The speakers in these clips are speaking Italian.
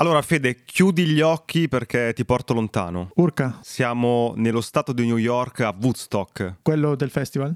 Allora, Fede, chiudi gli occhi perché ti porto lontano. Urca, Siamo nello stato di New York a Woodstock. quello del festival?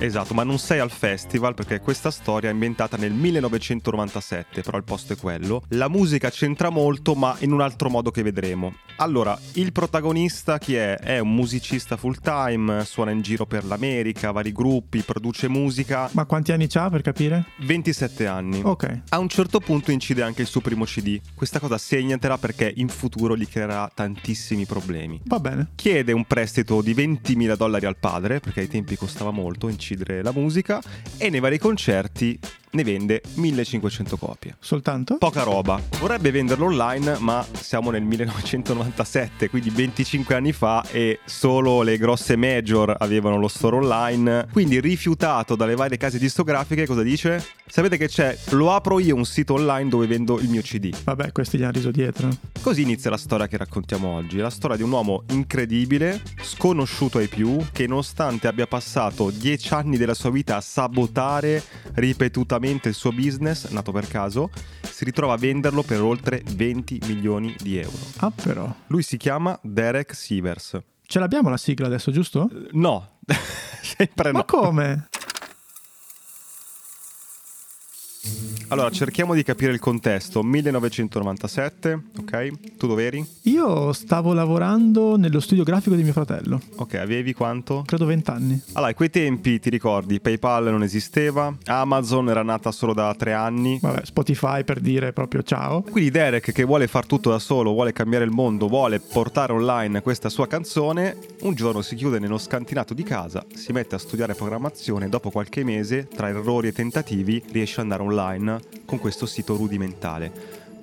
Esatto, ma non sei al festival perché questa storia è ambientata nel 1997, però il posto è quello. La musica c'entra molto, ma in un altro modo che vedremo. Allora, il protagonista chi è? È un musicista full time, suona in giro per l'America, vari gruppi, produce musica. Ma quanti anni c'ha per capire? 27 anni. Ok. A un certo punto incide anche il suo primo CD. Questa cosa segnaterà perché in futuro gli creerà tantissimi problemi. Va bene. Chiede un prestito di 20.000 dollari al padre, perché ai tempi costava molto incidere la musica, e nei vari concerti ne vende 1500 copie. Soltanto? Poca roba. Vorrebbe venderlo online, ma siamo nel 1997, quindi 25 anni fa e solo le grosse major avevano lo store online. Quindi rifiutato dalle varie case discografiche, cosa dice? Sapete che c'è? Lo apro io un sito online dove vendo il mio CD. Vabbè, questi gli hanno riso dietro. Così inizia la storia che raccontiamo oggi, la storia di un uomo incredibile, sconosciuto ai più, che nonostante abbia passato 10 anni della sua vita a sabotare ripetutamente il suo business, nato per caso, si ritrova a venderlo per oltre 20 milioni di euro. Ah, però. Lui si chiama Derek Sivers. Ce l'abbiamo la sigla adesso, giusto? Eh, No, sempre Ma no. come? Allora, cerchiamo di capire il contesto. 1997, ok? Tu dove eri? Io stavo lavorando nello studio grafico di mio fratello. Ok, avevi quanto? Credo vent'anni. Allora, a quei tempi ti ricordi, PayPal non esisteva, Amazon era nata solo da tre anni. Vabbè, Spotify per dire proprio ciao. Quindi Derek, che vuole far tutto da solo, vuole cambiare il mondo, vuole portare online questa sua canzone, un giorno si chiude nello scantinato di casa, si mette a studiare programmazione e dopo qualche mese, tra errori e tentativi, riesce ad andare online con questo sito rudimentale.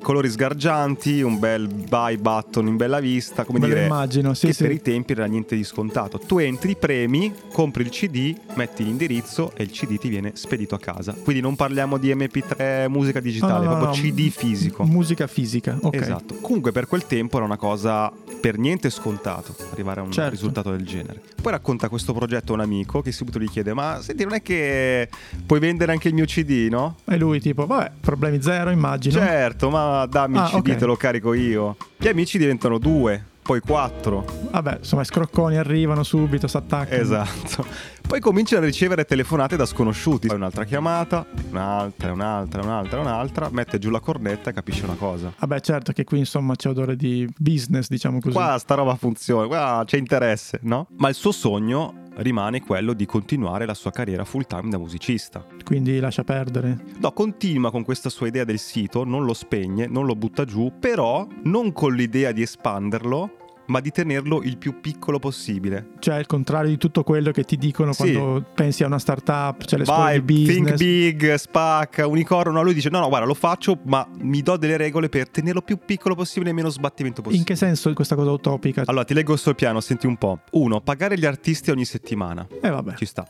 Colori sgargianti, un bel buy button in bella vista, come Me lo dire, immagino, sì, che sì. per i tempi era niente di scontato. Tu entri, premi, compri il CD, metti l'indirizzo e il CD ti viene spedito a casa. Quindi non parliamo di MP3 musica digitale, no, proprio. CD fisico. Musica fisica, ok. Esatto. Comunque per quel tempo era una cosa per niente scontato arrivare a un Certo. risultato del genere. Poi racconta questo progetto a un amico che subito gli chiede "Ma senti, non è che puoi vendere anche il mio CD, no?" E lui tipo, vabbè, problemi zero, immagino. Certo, ma dammi Ah, il CD, ok. te lo carico io. Gli amici diventano due, poi quattro. Vabbè, insomma, i scrocconi arrivano subito, si attaccano. Esatto. Poi cominciano a ricevere telefonate da sconosciuti. Poi un'altra chiamata, un'altra, un'altra, un'altra, un'altra, mette giù la cornetta e capisce una cosa. Vabbè, certo che qui insomma c'è odore di business, diciamo così. Qua sta roba funziona, qua c'è interesse, no? Ma il suo sogno rimane quello di continuare la sua carriera full time da musicista. Quindi lascia perdere. No, continua con questa sua idea del sito, non lo spegne, non lo butta giù, però non con l'idea di espanderlo, ma di tenerlo il più piccolo possibile. Cioè, il contrario di tutto quello che ti dicono Sì. quando pensi a una startup, cioè le Vai, think big, spacca, unicorno. No, lui dice: No, no, guarda, lo faccio, ma mi do delle regole per tenerlo più piccolo possibile e meno sbattimento possibile. In che senso questa cosa utopica? Allora, ti leggo sul piano, senti un po'. Uno, pagare gli artisti ogni settimana. Eh vabbè. Ci sta.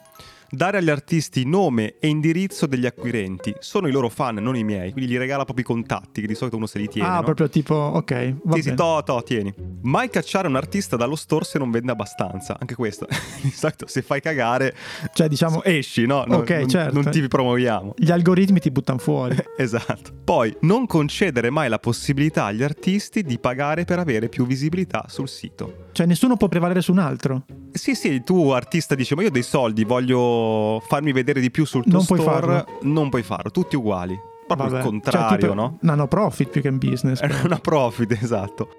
Dare agli artisti nome e indirizzo degli acquirenti. Sono i loro fan, non i miei. Quindi gli regala proprio i contatti, che di solito uno se li tiene. ah, no? proprio tipo, ok, va Sì, sì, to, to, tieni. Mai cacciare un artista dallo store se non vende abbastanza. Anche questo. di solito se fai cagare, Cioè, diciamo, esci, no? Non- Ok, non, certo. non ti promuoviamo. gli algoritmi ti buttano fuori. Esatto. Poi, non concedere mai la possibilità agli artisti di pagare per avere più visibilità sul sito. Cioè, nessuno può prevalere su un altro. Sì, sì, tu artista dici, ma io ho dei soldi, voglio farmi vedere di più sul tuo Non puoi store. farlo. Non puoi farlo, tutti uguali. Proprio Vabbè. il Cioè, contrario, tipo, no? No, no, profit più che in business. Era una profit, esatto.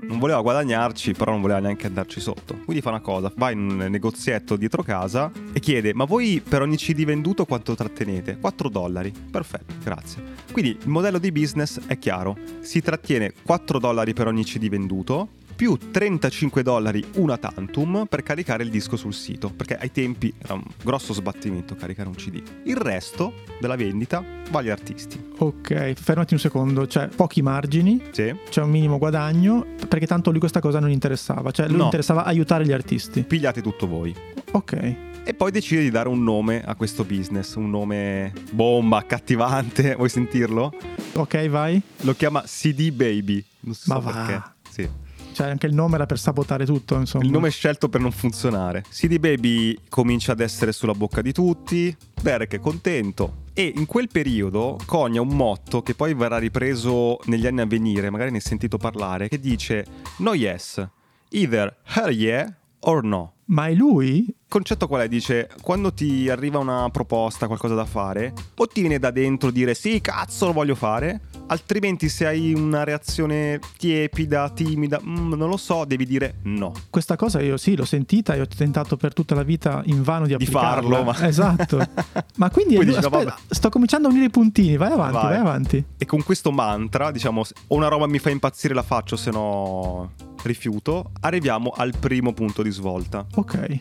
Non voleva guadagnarci, però non voleva neanche andarci sotto. Quindi fa una cosa, va in un negozietto dietro casa e chiede, ma voi per ogni CD venduto quanto trattenete? 4 dollari. Perfetto, grazie. Quindi il modello di business è chiaro, si trattiene 4 dollari per ogni CD venduto, più 35 dollari una tantum per caricare il disco sul sito, perché ai tempi era un grosso sbattimento caricare un CD. Il resto della vendita va agli artisti. Ok, fermati un secondo. Cioè, pochi margini, Sì. c'è un minimo guadagno, perché tanto lui questa cosa non interessava. Cioè, lui No. interessava aiutare gli artisti. Pigliate tutto voi. Ok. E poi decide di dare un nome a questo business, un nome bomba, accattivante. Vuoi sentirlo? Ok, vai. Lo chiama CD Baby. Non so Ma va. perché. Sì. Cioè anche il nome era per sabotare tutto, insomma. Il nome è scelto per non funzionare. CD Baby comincia ad essere sulla bocca di tutti, Derek è contento. E in quel periodo conia un motto che poi verrà ripreso negli anni a venire, magari ne hai sentito parlare, che dice no yes, either hell yeah or no. Ma è lui? Il concetto qual è? Dice, quando ti arriva una proposta, qualcosa da fare, o ti viene da dentro dire sì, cazzo, lo voglio fare, altrimenti se hai una reazione tiepida, timida, mm, non lo so, devi dire no. Questa cosa io sì, l'ho sentita e ho tentato per tutta la vita invano di Di farlo, ma- Esatto. Ma quindi è dici, aspetta, vabbè. sto cominciando a unire i puntini, vai avanti, vai, Vai. avanti. E con questo mantra, diciamo, o una roba mi fa impazzire la faccio, se no rifiuto, arriviamo al primo punto di svolta. Ok.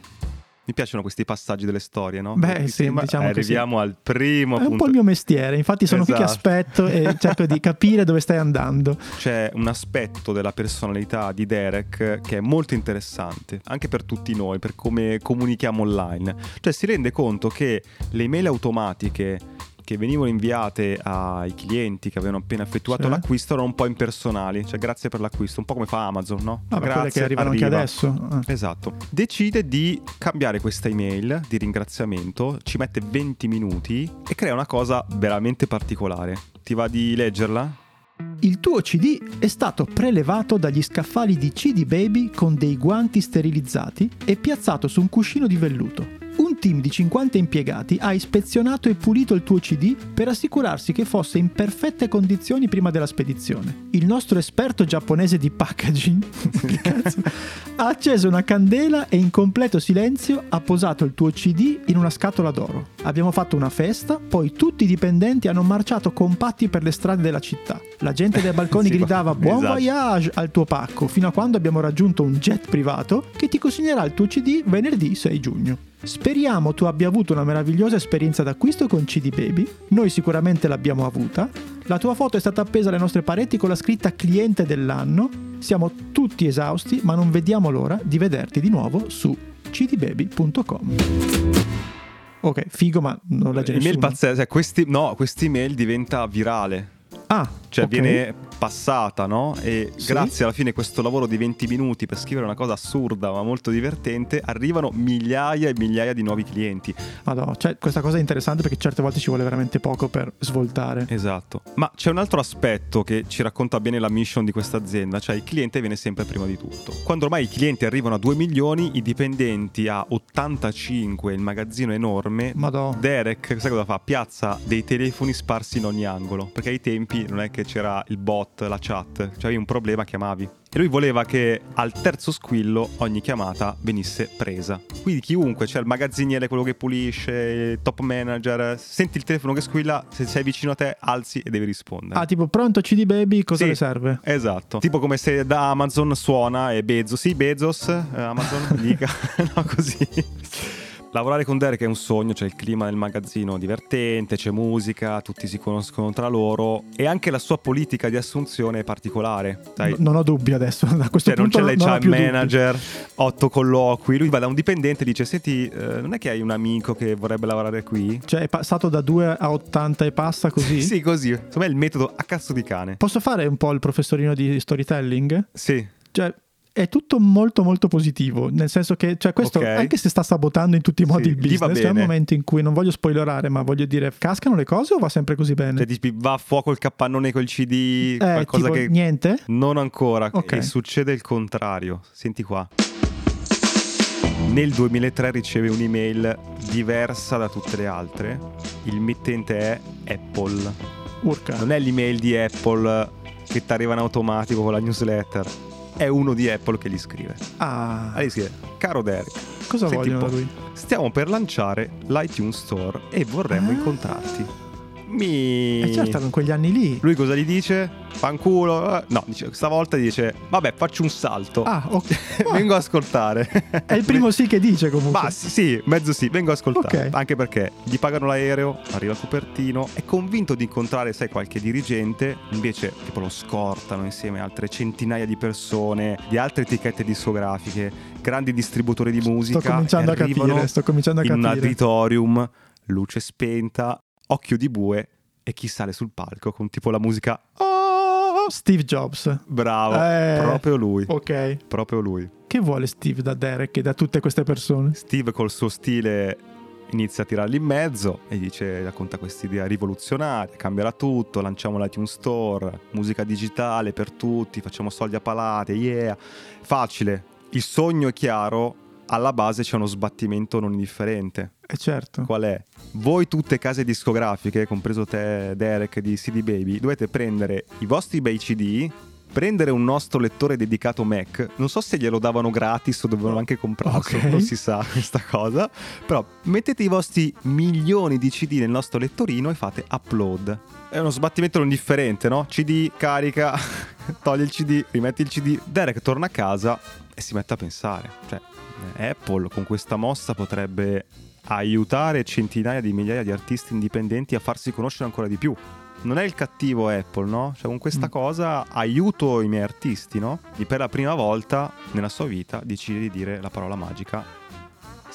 Mi piacciono questi passaggi delle storie, no? Beh, Mi sì, sembra- diciamo sì. Arriviamo al primo È un punto. po' il mio mestiere, infatti sono qui che Esatto. aspetto e cerco di capire dove stai andando. C'è un aspetto della personalità di Derek che è molto interessante, anche per tutti noi, per come comunichiamo online. Cioè si rende conto che le email automatiche che venivano inviate ai clienti che avevano appena effettuato Sì. l'acquisto erano un po' impersonali, cioè grazie per l'acquisto, un po' come fa Amazon, no? Quelle grazie, che arrivano arriva. anche adesso. Ah. Esatto. Decide di cambiare questa email di ringraziamento, ci mette 20 minuti e crea una cosa veramente particolare. Ti va di leggerla? Il tuo CD è stato prelevato dagli scaffali di CD Baby con dei guanti sterilizzati e piazzato su un cuscino di velluto. Un team di 50 impiegati ha ispezionato e pulito il tuo CD per assicurarsi che fosse in perfette condizioni prima della spedizione. Il nostro esperto giapponese di packaging cazzo, ha acceso una candela e in completo silenzio ha posato il tuo CD in una scatola d'oro. Abbiamo fatto una festa, poi tutti i dipendenti hanno marciato compatti per le strade della città. La gente dai balconi Sì, gridava esatto. buon voyage al tuo pacco, fino a quando abbiamo raggiunto un jet privato che ti consegnerà il tuo CD venerdì 6 giugno. Speriamo tu abbia avuto una meravigliosa esperienza d'acquisto con CD Baby. Noi sicuramente l'abbiamo avuta. La tua foto è stata appesa alle nostre pareti con la scritta cliente dell'anno. Siamo tutti esausti, ma non vediamo l'ora di vederti di nuovo su cdbaby.com. Ok, figo, ma non legge Email nessuno. pazzesca, cioè, questi, no, questa email diventa virale. Ah, Cioè ok. viene passata, no? E Sì. grazie alla fine a questo lavoro di 20 minuti per scrivere una cosa assurda ma molto divertente, arrivano migliaia e migliaia di nuovi clienti. Madonna, cioè, questa cosa è interessante perché certe volte ci vuole veramente poco per svoltare. Esatto. Ma c'è un altro aspetto che ci racconta bene la mission di questa azienda, cioè il cliente viene sempre prima di tutto. Quando ormai i clienti arrivano a 2 milioni, i dipendenti a 85, il magazzino è enorme, Madonna. Derek, sai cosa fa? Piazza dei telefoni sparsi in ogni angolo. Perché ai tempi non è che c'era il bot, la chat, c'avevi un problema, chiamavi. E lui voleva che al terzo squillo ogni chiamata venisse presa. Quindi chiunque, c'è il magazziniere, quello che pulisce, il top manager, senti il telefono che squilla, se sei vicino a te alzi e devi rispondere. Ah, tipo, pronto CD Baby, cosa Sì. le serve? Esatto, tipo come se da Amazon suona e Bezos, sì Bezos, eh, Amazon, dica, no così. Lavorare con Derek è un sogno, c'è il clima del magazzino divertente, c'è musica, tutti si conoscono tra loro e anche la sua politica di assunzione è particolare. Sai, N- non ho dubbi adesso, da questo cioè, non punto c'è non ho l'HR più dubbi. manager, otto colloqui, lui va da un dipendente e dice senti, eh, non è che hai un amico che vorrebbe lavorare qui? Cioè, è passato da 2 a 80 e passa così? Sì, così. Secondo me è il metodo a cazzo di cane. Posso fare un po' il professorino di storytelling? Sì, Cioè, è tutto molto molto positivo, nel senso che cioè questo Ok. anche se sta sabotando in tutti i modi Sì, il business, c'è un momento in cui non voglio spoilerare, ma voglio dire, cascano le cose o va sempre così bene? cioè dici va a fuoco il capannone col CD, eh, qualcosa tipo, che... niente? Non ancora, Ok. e succede il contrario. Senti qua. Nel 2003 riceve un'email diversa da tutte le altre. Il mittente è Apple. Urca. Non è l'email di Apple che ti arriva in automatico con la newsletter. È uno di Apple che gli scrive. Ah, Allora gli scrive, caro Derek, cosa vogliono un da lui? stiamo per lanciare l'iTunes Store e vorremmo Ah. incontrarti. Mi... E certo, in quegli anni lì. Lui cosa gli dice? Fanculo. eh? No, dice, stavolta dice, vabbè, faccio un salto. Ah, ok. vengo a ascoltare. È il primo sì che dice comunque. Ma sì, sì, mezzo sì, vengo a ascoltare. Ok. Anche perché gli pagano l'aereo, arriva il copertino, è convinto di incontrare, sai, qualche dirigente, invece tipo lo scortano insieme a altre centinaia di persone, di altre etichette discografiche, grandi distributori di musica. sto cominciando a capire, sto cominciando a in un capire. auditorium, luce spenta, occhio di bue e chi sale sul palco con tipo la musica "Ah", Steve Jobs. Bravo, Eh. proprio lui. Ok. Proprio lui. Che vuole Steve da Derek e da tutte queste persone? Steve col suo stile inizia a tirarli in mezzo e dice, racconta quest'idea rivoluzionaria, cambierà tutto, lanciamo l'iTunes Store, musica digitale per tutti, facciamo soldi a palate, yeah. Facile, il sogno è chiaro, alla base c'è uno sbattimento non indifferente. Eh certo. Qual è? Voi tutte case discografiche, compreso te Derek di CD Baby, dovete prendere i vostri bei CD, prendere un nostro lettore dedicato Mac, non so se glielo davano gratis o dovevano anche comprarlo, Ok. non si sa questa cosa, però mettete i vostri milioni di CD nel nostro lettorino e fate upload. È uno sbattimento non differente, no? CD, carica, togli il CD, rimetti il CD, Derek torna a casa e si mette a pensare, cioè eh, Apple con questa mossa potrebbe aiutare centinaia di migliaia di artisti indipendenti a farsi conoscere ancora di più. Non è il cattivo Apple, no? Cioè con questa Mm. cosa aiuto i miei artisti, no? E per la prima volta nella sua vita decide di dire la parola magica.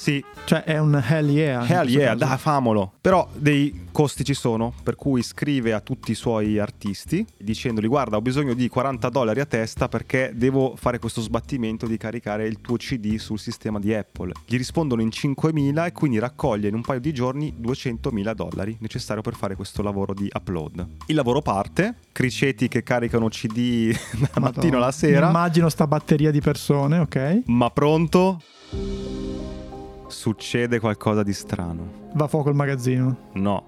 Sì, Cioè è un hell yeah. hell yeah, dai, famolo. Però dei costi ci sono, per cui scrive a tutti i suoi artisti dicendogli guarda ho bisogno di 40 dollari a testa perché devo fare questo sbattimento di caricare il tuo CD sul sistema di Apple. Gli rispondono in 5.000 e quindi raccoglie in un paio di giorni 200.000 dollari necessario per fare questo lavoro di upload. Il lavoro parte, criceti che caricano CD dal mattino alla sera. Immagino sta batteria di persone, ok? Ma pronto? Succede qualcosa di strano. Va a fuoco il magazzino. No,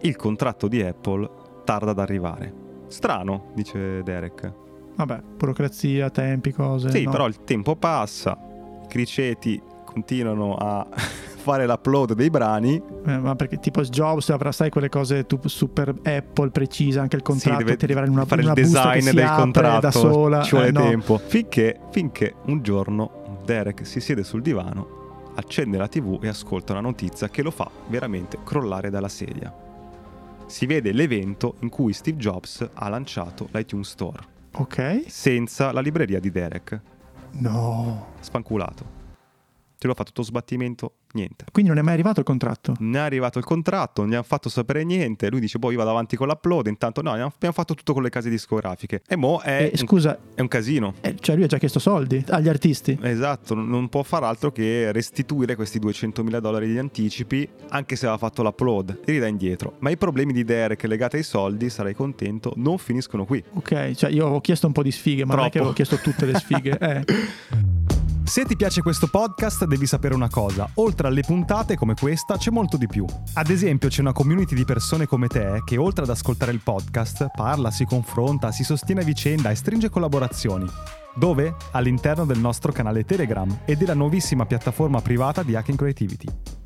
il contratto di Apple tarda ad arrivare. Strano, dice Derek. Vabbè, burocrazia, tempi, cose. Sì, no? però il tempo passa, i criceti continuano a fare l'upload dei brani. Eh, ma perché tipo Jobs avrà, sai, quelle cose tu- super Apple precisa, anche il contratto deve ti arriverà in una, fare una il busta che design si del contratto, da sola. ci vuole Eh, no. tempo. Finché, finché un giorno Derek si siede sul divano, accende la TV e ascolta una notizia che lo fa veramente crollare dalla sedia. Si vede l'evento in cui Steve Jobs ha lanciato l'iTunes Store, Ok. senza la libreria di Derek. No. Spanculato. Ce l'ho fatto tutto sbattimento, niente. Quindi non è mai arrivato il contratto. Non è arrivato il contratto, non gli hanno fatto sapere niente. Lui dice, boh, io vado avanti con l'upload. Intanto, no, abbiamo fatto tutto con le case discografiche. E mo è, Eh, un, scusa, è un casino. eh, cioè lui ha già chiesto soldi agli artisti. Esatto, non- può far altro che restituire questi 200.000 dollari di anticipi, anche se aveva fatto l'upload, e li dà indietro. Ma i problemi di Derek legati ai soldi, sarai contento, non finiscono qui. Ok, cioè io avevo chiesto un po' di sfighe, ma non è che Troppo. avevo chiesto tutte le sfighe. Eh. Se ti piace questo podcast devi sapere una cosa, oltre alle puntate come questa c'è molto di più. Ad esempio c'è una community di persone come te che oltre ad ascoltare il podcast parla, si confronta, si sostiene a vicenda e stringe collaborazioni. Dove? All'interno del nostro canale Telegram e della nuovissima piattaforma privata di Hacking Creativity.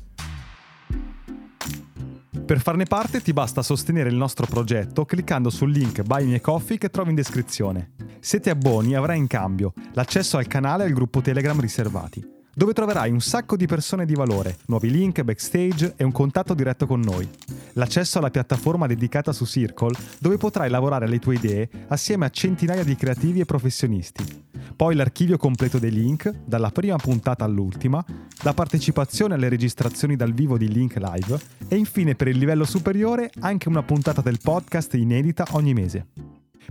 Per farne parte ti basta sostenere il nostro progetto cliccando sul link Buy Me Coffee che trovi in descrizione. Se ti abboni avrai in cambio l'accesso al canale e al gruppo Telegram riservati, dove troverai un sacco di persone di valore, nuovi link, backstage e un contatto diretto con noi. L'accesso alla piattaforma dedicata su Circle, dove potrai lavorare alle tue idee assieme a centinaia di creativi e professionisti. Poi l'archivio completo dei link, dalla prima puntata all'ultima, la partecipazione alle registrazioni dal vivo di Link Live e infine per il livello superiore anche una puntata del podcast inedita ogni mese.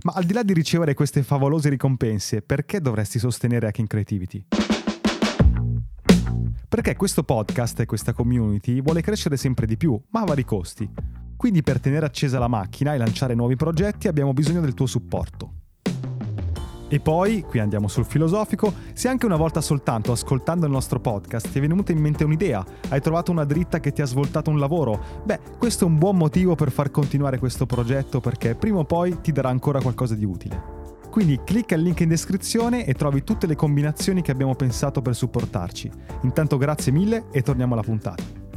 Ma al di là di ricevere queste favolose ricompense, perché dovresti sostenere Hacking Creativity? Perché questo podcast e questa community vuole crescere sempre di più, ma a vari costi. Quindi per tenere accesa la macchina e lanciare nuovi progetti abbiamo bisogno del tuo supporto. E poi, qui andiamo sul filosofico, se anche una volta soltanto ascoltando il nostro podcast ti è venuta in mente un'idea, hai trovato una dritta che ti ha svoltato un lavoro, beh, questo è un buon motivo per far continuare questo progetto perché prima o poi ti darà ancora qualcosa di utile. Quindi clicca il link in descrizione e trovi tutte le combinazioni che abbiamo pensato per supportarci. Intanto grazie mille e torniamo alla puntata.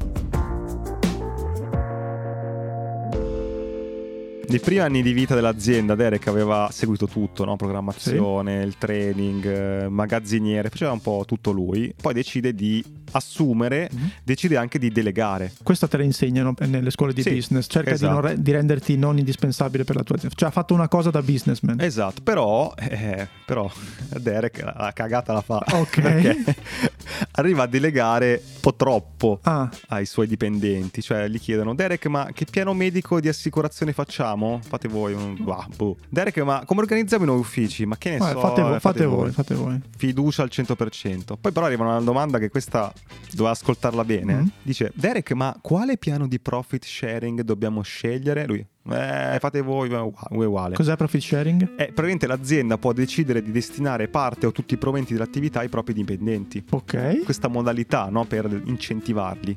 Nei primi anni di vita dell'azienda Derek aveva seguito tutto, no? programmazione, il training, eh, magazziniere, faceva un po' tutto lui. Poi decide di assumere, Mhm. decide anche di delegare. Questo te le insegnano nelle scuole di Sì, business. Cerca esatto. di, re- di renderti non indispensabile per la tua azienda. Cioè ha fatto una cosa da businessman. Esatto, però, eh, però Derek la cagata la fa. Ok. Arriva a delegare po' troppo Ah, ai suoi dipendenti, cioè gli chiedono Derek ma che piano medico di assicurazione facciamo? Fate voi un bah, boh. Derek ma come organizziamo i nuovi uffici? Ma che ne vabbè, so, fate, voi, eh, fate voi, fate voi. Fiducia al 100%. Poi però arriva una domanda che questa doveva ascoltarla bene. Mm. Dice Derek ma quale piano di profit sharing dobbiamo scegliere? Lui eh, fate voi, è uguale-. Cos'è profit sharing? Eh, praticamente l'azienda può decidere di destinare parte o tutti i proventi dell'attività ai propri dipendenti Ok. questa modalità no, per incentivarli.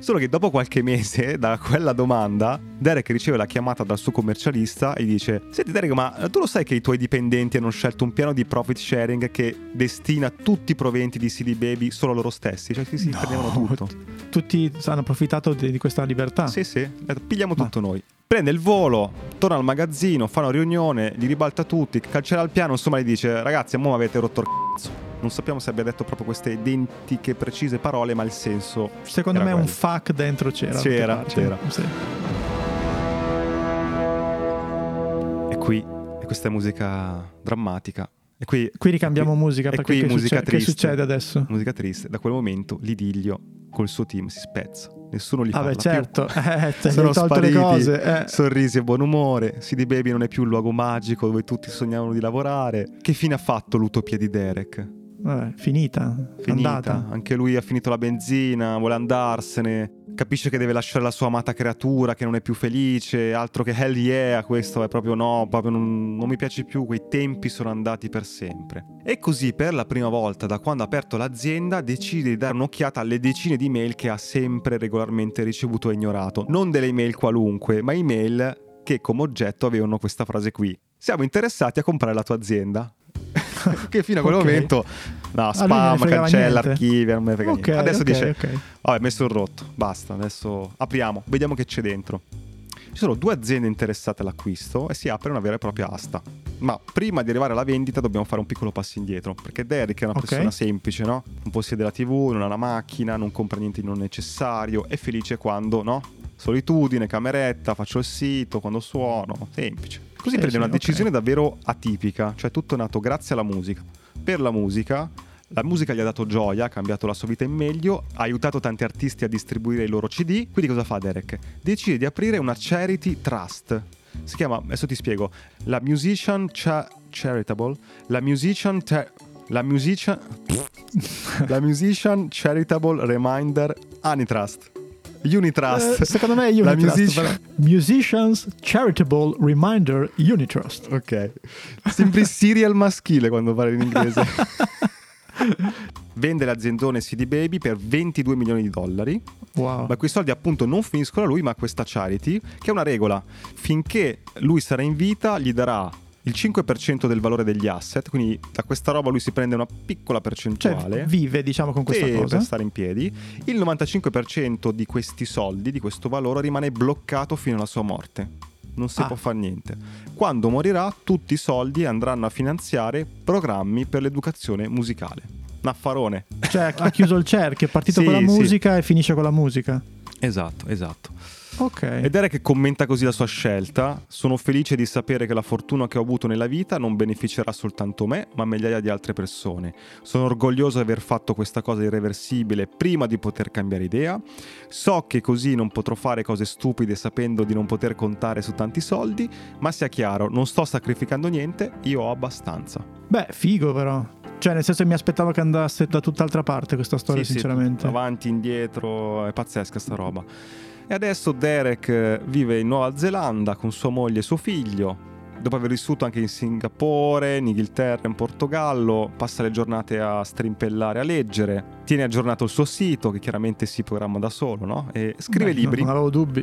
Solo che dopo qualche mese da quella domanda, Derek riceve la chiamata dal suo commercialista e dice: Senti, Derek, ma tu lo sai che i tuoi dipendenti hanno scelto un piano di profit sharing che destina tutti i proventi di CD Baby solo a loro stessi? Cioè, sì, sì, No. prendevano tutto. Tutti hanno approfittato di, questa libertà. Sì, sì, detto, pigliamo Ma- tutto noi. Prende il volo, torna al magazzino, fa una riunione, li ribalta tutti, cancerà il piano, insomma, gli dice: Ragazzi, a mo' avete rotto il cazzo. Non sappiamo se abbia detto proprio queste identiche, precise parole, ma il senso Secondo me un quello. fuck dentro c'era. C'era, c'era. Sì. E qui, e questa è musica drammatica. E qui, Qui ricambiamo qui- musica perché qui che, musica succede, che triste. succede adesso? Musica triste. Da quel momento l'idillio col suo team si spezza. Nessuno li Vabbè, parla certo, più. eh, gli Sono spariti, cose. eh. sorrisi e buon umore. CD Baby non è più il luogo magico dove tutti sognavano di lavorare. Che fine ha fatto l'utopia di Derek? Vabbè, finita, Finita. andata. Anche lui ha finito la benzina, vuole andarsene. Capisce che deve lasciare la sua amata creatura, che non è più felice. Altro che hell yeah, questo è proprio no, proprio non, non mi piace più. Quei tempi sono andati per sempre. E così, per la prima volta da quando ha aperto l'azienda, decide di dare un'occhiata alle decine di mail che ha sempre regolarmente ricevuto e ignorato. Non delle email qualunque, ma email che come oggetto avevano questa frase qui. Siamo interessati a comprare la tua azienda. che fino a quel Ok. momento no, A lui non ne spam, cancella, niente. archivia, non me ne frega Ok, niente. Adesso ok, dice ok. Vabbè, messo il rotto, basta, adesso apriamo, vediamo che c'è dentro. Ci sono due aziende interessate all'acquisto e si apre una vera e propria asta. Ma prima di arrivare alla vendita dobbiamo fare un piccolo passo indietro, perché Derek è una persona semplice, no? Non possiede la TV, non ha la macchina, non compra niente di non necessario, è felice quando, no? Solitudine, cameretta, faccio il sito, quando suono, semplice. Così Sì, prende sì, una decisione davvero atipica, cioè tutto è nato grazie alla musica. Per la musica la musica gli ha dato gioia, ha cambiato la sua vita in meglio, ha aiutato tanti artisti a distribuire i loro CD. Quindi cosa fa Derek? Decide di aprire una charity trust. Si chiama, adesso ti spiego, la Musician Cha- Charitable, la Musician Ter- la Musician la Musician Charitable Reminder Anitrust. Unitrust. Eh, secondo me è Unitrust. però. Musicians Charitable Reminder Unitrust. Ok. Sembri serial maschile quando parli in inglese. Vende l'aziendone CD Baby per 22 milioni di dollari, Wow. ma quei soldi appunto non finiscono a lui ma a questa charity, che è una regola. Finché lui sarà in vita gli darà il 5% del valore degli asset, quindi da questa roba lui si prende una piccola Cioè, percentuale. vive, diciamo, con questa Sì, cosa. per stare in piedi. Il 95% di questi soldi, di questo valore, rimane bloccato fino alla sua morte. Non si Ah. può fare niente. Quando morirà, tutti i soldi andranno a finanziare programmi per l'educazione musicale. Un affarone. Cioè, ha chiuso il cerchio, è partito Sì, con la sì. musica e finisce con la musica. Esatto, esatto. Ok. Ed era che commenta così la sua scelta. Sono felice di sapere che la fortuna che ho avuto nella vita non beneficerà soltanto me, ma migliaia di altre persone. Sono orgoglioso di aver fatto questa cosa irreversibile prima di poter cambiare idea. So che così non potrò fare cose stupide sapendo di non poter contare su tanti soldi, ma sia chiaro, non sto sacrificando niente, io ho abbastanza. Beh, figo però. Cioè, nel senso che mi aspettavo che andasse da tutt'altra parte questa storia, Sì, sì, sinceramente. avanti, indietro, è pazzesca sta roba. E adesso Derek eh, vive in Nuova Zelanda con sua moglie e suo figlio. Dopo aver vissuto anche in Singapore, in Inghilterra, in Portogallo, passa le giornate a strimpellare, a leggere, tiene aggiornato il suo sito, che chiaramente si programma da solo, no? E scrive Beh, libri. Non avevo dubbi.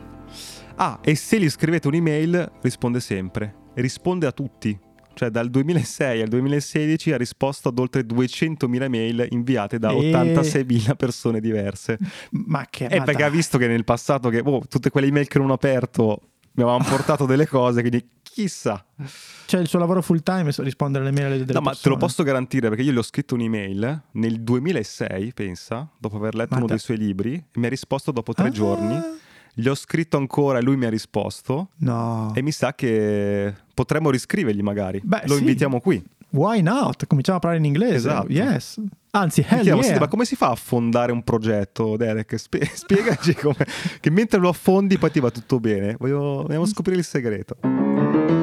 Ah, e se gli scrivete un'email, risponde sempre. E risponde a tutti. Cioè, dal 2006 al 2016 ha risposto ad oltre 200.000 mail inviate da E- 86.000 persone diverse. Ma che... E ma perché ha dai. visto che nel passato, che oh, tutte quelle email che non ho aperto mi avevano portato delle cose, quindi chissà. Cioè, il suo lavoro full time è rispondere alle mail delle no, ma te persone. lo posso garantire perché io gli ho scritto un'email nel 2006, pensa, dopo aver letto Ma uno da- dei suoi libri, e mi ha risposto dopo tre Ah, giorni. Gli ho scritto ancora e lui mi ha risposto. No. E mi sa che potremmo riscrivergli magari. Beh, Lo sì. invitiamo qui. Why not? Cominciamo a parlare in inglese. Esatto. Yes. Anzi, hell chiedevo, yeah. "Senti, ma come si fa a fondare un progetto, Derek? Spie- spiegaci come, che mentre lo affondi poi ti va tutto bene. Voglio, vogliamo scoprire il segreto.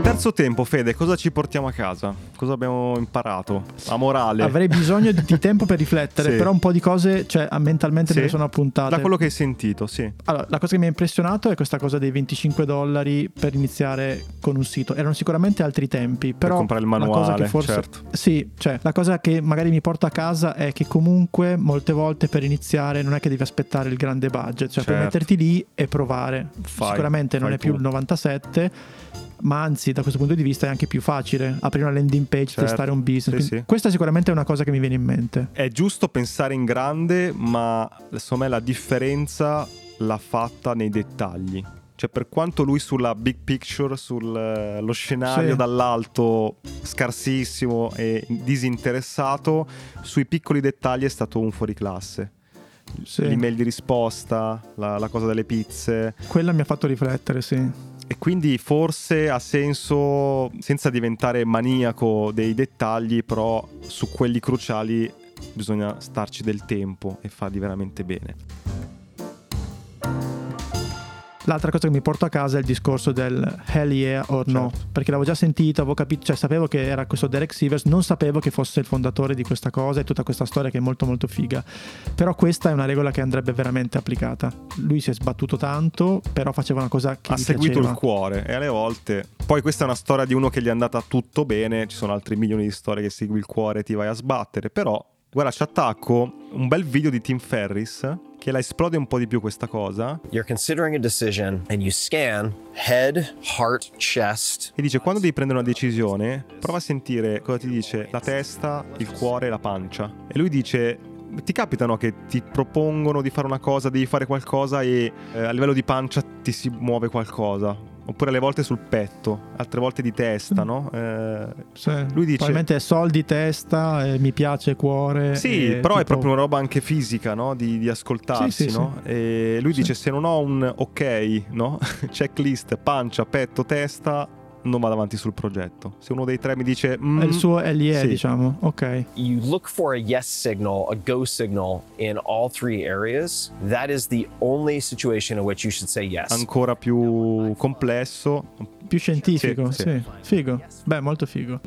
Terzo tempo, Fede, cosa ci portiamo a casa? Cosa abbiamo imparato? La morale. Avrei bisogno di, di tempo per riflettere, Sì. però un po' di cose, cioè, mentalmente me Sì. le sono appuntate. Da quello che hai sentito, sì. Allora, la cosa che mi ha impressionato è questa cosa dei 25 dollari per iniziare con un sito. Erano sicuramente altri tempi, però comprare il la cosa manuale, che forse certo. Sì, cioè, la cosa che magari mi porto a casa è che comunque molte volte per iniziare non è che devi aspettare il grande budget, cioè puoi Certo. metterti lì e provare. Fai, Sicuramente non fai è più il 97 ma anzi da questo punto di vista è anche più facile aprire una landing page, Certo. testare un business. Sì, sì. Questa sicuramente è una cosa che mi viene in mente. È giusto pensare in grande, ma secondo me la differenza l'ha fatta nei dettagli. Cioè, per quanto lui sulla big picture, sullo scenario Sì. dall'alto scarsissimo e disinteressato, sui piccoli dettagli è stato un fuoriclasse. Sì. L'email di risposta, la, la cosa delle pizze. Quella mi ha fatto riflettere, sì. E quindi forse ha senso, senza diventare maniaco dei dettagli, però su quelli cruciali bisogna starci del tempo e farli veramente bene. L'altra cosa che mi porto a casa è il discorso del hell yeah or no, Certo. perché l'avevo già sentito, avevo capito, cioè sapevo che era questo Derek Sivers, non sapevo che fosse il fondatore di questa cosa e tutta questa storia che è molto molto figa. Però questa è una regola che andrebbe veramente applicata. Lui si è sbattuto tanto, però faceva una cosa che ha seguito piaceva. il cuore e alle volte poi questa è una storia di uno che gli è andata tutto bene ci sono altri milioni di storie che segui il cuore e ti vai a sbattere però guarda ci attacco un bel video di Tim Ferris che la esplode un po' di più questa cosa You're considering a decision and you scan head, heart, chest. e dice quando devi prendere una decisione prova a sentire cosa ti dice la testa il cuore e la pancia e lui dice ti capitano che ti propongono di fare una cosa, devi fare qualcosa e eh, a livello di pancia ti si muove qualcosa. Oppure alle volte sul petto, altre volte di testa, no? Eh, Sì. Lui dice- Probabilmente è soldi, testa, eh, mi piace cuore. Sì, e però è tipo- proprio una roba anche fisica, no? Di, di ascoltarsi, Sì, sì, no? E lui Sì. dice: Se non ho un ok, no? Checklist, pancia, petto, testa, non vado avanti sul progetto. Se uno dei tre mi dice: "Mm", È il suo LIE, sì. diciamo. Ok. You look for a yes signal, a go signal in all three areas. That is the only situation in which you should say yes. ancora più complesso. Più scientifico, Sì, sì, sì. Figo. Beh, molto figo.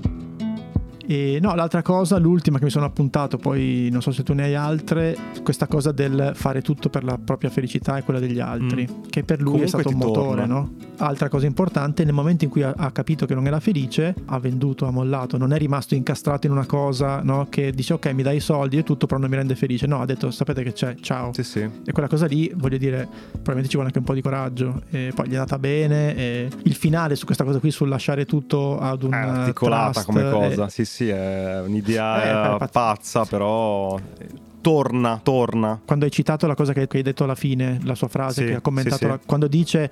E no, l'altra cosa, l'ultima che mi sono appuntato, poi non so se tu ne hai altre, questa cosa del fare tutto per la propria felicità e quella degli altri, che per lui Mm. Comunque è stato un motore, torna. no? Altra cosa importante, nel momento in cui ha, ha capito che non era felice, ha venduto, ha mollato, non è rimasto incastrato in una cosa, no? Che dice ok, mi dai i soldi e tutto, però non mi rende felice. No, ha detto sapete che c'è, ciao. Sì, sì. E quella cosa lì, voglio dire, probabilmente ci vuole anche un po' di coraggio. E poi gli è andata bene. E il finale su questa cosa qui, sul lasciare tutto ad un È articolata trust, come cosa. eh, Sì, sì, è Eh, un'idea beh, pazza, però eh, torna, torna. quando hai citato la cosa che, hai detto alla fine, la sua frase Sì, che ha commentato, sì, sì. la- quando dice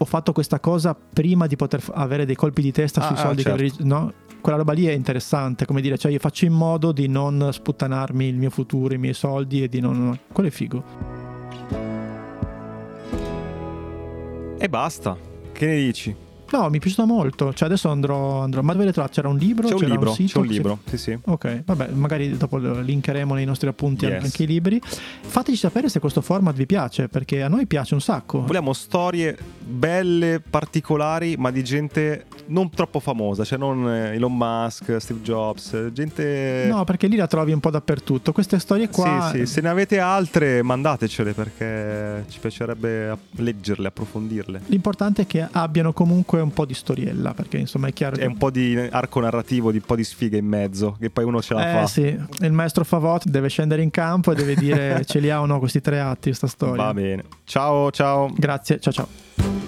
ho fatto questa cosa prima di poter f- avere dei colpi di testa Ah, sui ah, soldi certo. che no? Quella roba lì è interessante, come dire, cioè io faccio in modo di non sputtanarmi il mio futuro, i miei soldi e di non... Quello è figo. E basta. Che ne dici? No, mi è piaciuto molto. Cioè adesso andrò, andrò... Ma dove le trovo? C'era un libro? C'è un libro, sito? c'è un libro. Sì, sì. Ok, vabbè, magari dopo linkeremo nei nostri appunti Yes. anche i libri. Fateci sapere se questo format vi piace, perché a noi piace un sacco. Vogliamo storie belle, particolari, ma di gente non troppo famosa, cioè non eh, Elon Musk, Steve Jobs, gente... No, perché lì la trovi un po' dappertutto. Queste storie qua. Sì, sì, se ne avete altre mandatecele perché ci piacerebbe leggerle, approfondirle. L'importante è che abbiano comunque un po' di storiella, perché insomma è chiaro È che. un po' di arco narrativo, di un po' di sfiga in mezzo, che poi uno ce la Eh fa. sì, il maestro Favot deve scendere in campo e deve dire ce li ha o no questi tre atti, questa storia. Va bene. Ciao, ciao. Grazie, ciao ciao.